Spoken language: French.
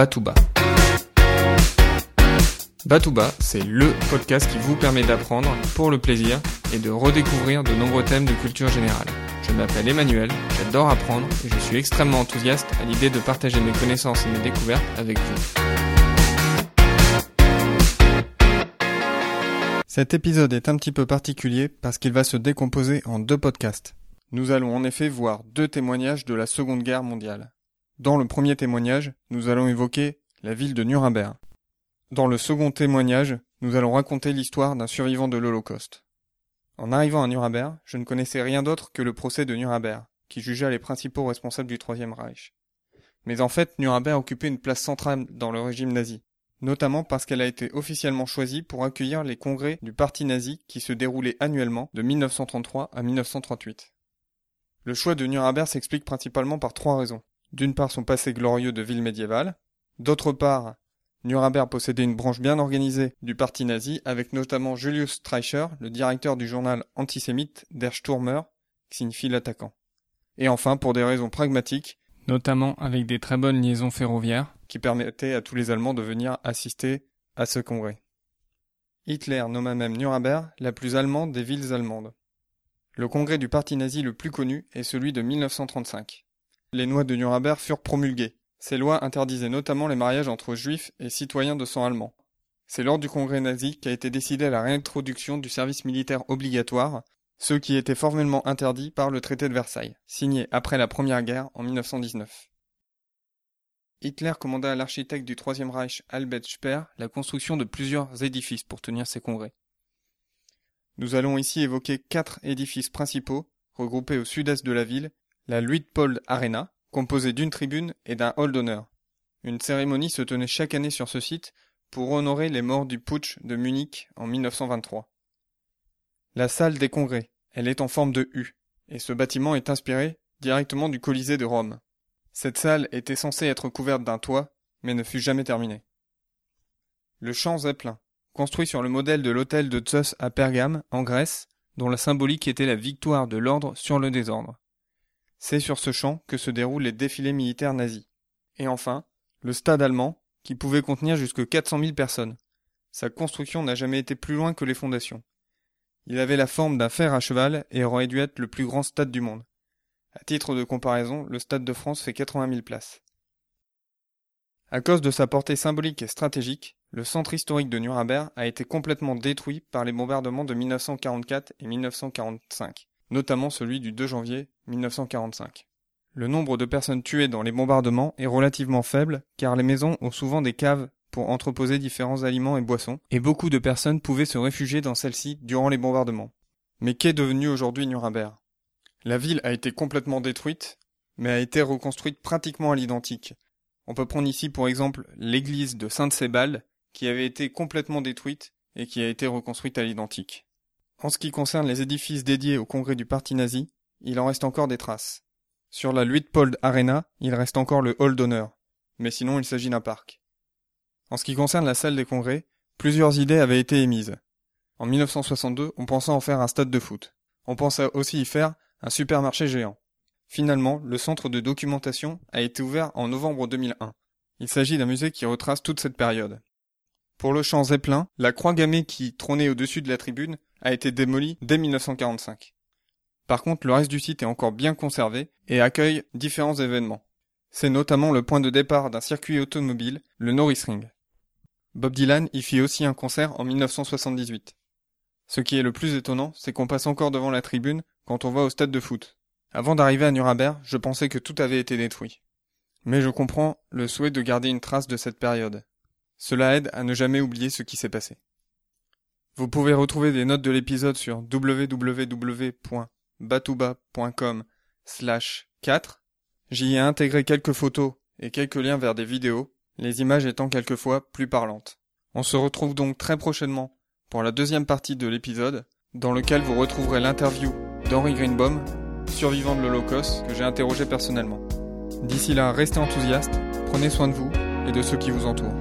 Batouba. Batouba, c'est LE podcast qui vous permet d'apprendre, pour le plaisir, et de redécouvrir de nombreux thèmes de culture générale. Je m'appelle Emmanuel, j'adore apprendre, et je suis extrêmement enthousiaste à l'idée de partager mes connaissances et mes découvertes avec vous. Cet épisode est un petit peu particulier parce qu'il va se décomposer en deux podcasts. Nous allons en effet voir deux témoignages de la Seconde Guerre mondiale. Dans le premier témoignage, nous allons évoquer la ville de Nuremberg. Dans le second témoignage, nous allons raconter l'histoire d'un survivant de l'Holocauste. En arrivant à Nuremberg, je ne connaissais rien d'autre que le procès de Nuremberg, qui jugea les principaux responsables du Troisième Reich. Mais en fait, Nuremberg occupait une place centrale dans le régime nazi, notamment parce qu'elle a été officiellement choisie pour accueillir les congrès du parti nazi qui se déroulaient annuellement de 1933 à 1938. Le choix de Nuremberg s'explique principalement par trois raisons. D'une part son passé glorieux de ville médiévale, d'autre part Nuremberg possédait une branche bien organisée du parti nazi avec notamment Julius Streicher, le directeur du journal antisémite Der Stürmer, qui signifie l'attaquant. Et enfin pour des raisons pragmatiques, notamment avec des très bonnes liaisons ferroviaires qui permettaient à tous les Allemands de venir assister à ce congrès. Hitler nomma même Nuremberg la plus allemande des villes allemandes. Le congrès du parti nazi le plus connu est celui de 1935. Les lois de Nuremberg furent promulguées. Ces lois interdisaient notamment les mariages entre juifs et citoyens de sang allemand. C'est lors du congrès nazi qu'a été décidée la réintroduction du service militaire obligatoire, ce qui était formellement interdit par le traité de Versailles, signé après la Première Guerre en 1919. Hitler commanda à l'architecte du Troisième Reich Albert Speer la construction de plusieurs édifices pour tenir ses congrès. Nous allons ici évoquer quatre édifices principaux, regroupés au sud-est de la ville, la Luitpold Arena, composée d'une tribune et d'un hall d'honneur. Une cérémonie se tenait chaque année sur ce site pour honorer les morts du putsch de Munich en 1923. La salle des congrès, elle est en forme de U, et ce bâtiment est inspiré directement du Colisée de Rome. Cette salle était censée être couverte d'un toit, mais ne fut jamais terminée. Le champ Zeppelin, construit sur le modèle de l'hôtel de Zeus à Pergame, en Grèce, dont la symbolique était la victoire de l'ordre sur le désordre. C'est sur ce champ que se déroulent les défilés militaires nazis. Et enfin, le stade allemand, qui pouvait contenir jusque 400 000 personnes. Sa construction n'a jamais été plus loin que les fondations. Il avait la forme d'un fer à cheval et aurait dû être le plus grand stade du monde. À titre de comparaison, le Stade de France fait 80 000 places. À cause de sa portée symbolique et stratégique, le centre historique de Nuremberg a été complètement détruit par les bombardements de 1944 et 1945, notamment celui du 2 janvier 1945. Le nombre de personnes tuées dans les bombardements est relativement faible car les maisons ont souvent des caves pour entreposer différents aliments et boissons, et beaucoup de personnes pouvaient se réfugier dans celles-ci durant les bombardements. Mais qu'est devenu aujourd'hui Nuremberg? La ville a été complètement détruite, mais a été reconstruite pratiquement à l'identique, on peut prendre ici pour exemple l'église de Sainte-Sébald, qui avait été complètement détruite et qui a été reconstruite à l'identique. En ce qui concerne les édifices dédiés au congrès du parti nazi, il en reste encore des traces. Sur la Luitpold Arena, il reste encore le hall d'honneur, mais sinon il s'agit d'un parc. En ce qui concerne la salle des congrès, plusieurs idées avaient été émises. En 1962, on pensait en faire un stade de foot. On pensait aussi y faire un supermarché géant. Finalement, le centre de documentation a été ouvert en novembre 2001. Il s'agit d'un musée qui retrace toute cette période. Pour le champ Zeppelin, la croix gammée qui trônait au-dessus de la tribune a été démolie dès 1945. Par contre, le reste du site est encore bien conservé et accueille différents événements. C'est notamment le point de départ d'un circuit automobile, le Norris Ring. Bob Dylan y fit aussi un concert en 1978. Ce qui est le plus étonnant, c'est qu'on passe encore devant la tribune quand on va au stade de foot. Avant d'arriver à Nuremberg, je pensais que tout avait été détruit. Mais je comprends le souhait de garder une trace de cette période. Cela aide à ne jamais oublier ce qui s'est passé. Vous pouvez retrouver des notes de l'épisode sur www.batouba.com slash 4. J'y ai intégré quelques photos et quelques liens vers des vidéos, les images étant quelquefois plus parlantes. On se retrouve donc très prochainement pour la deuxième partie de l'épisode, dans lequel vous retrouverez l'interview d'Henri Greenbaum survivant de l'Holocauste que j'ai interrogé personnellement. D'ici là, restez enthousiastes, prenez soin de vous et de ceux qui vous entourent.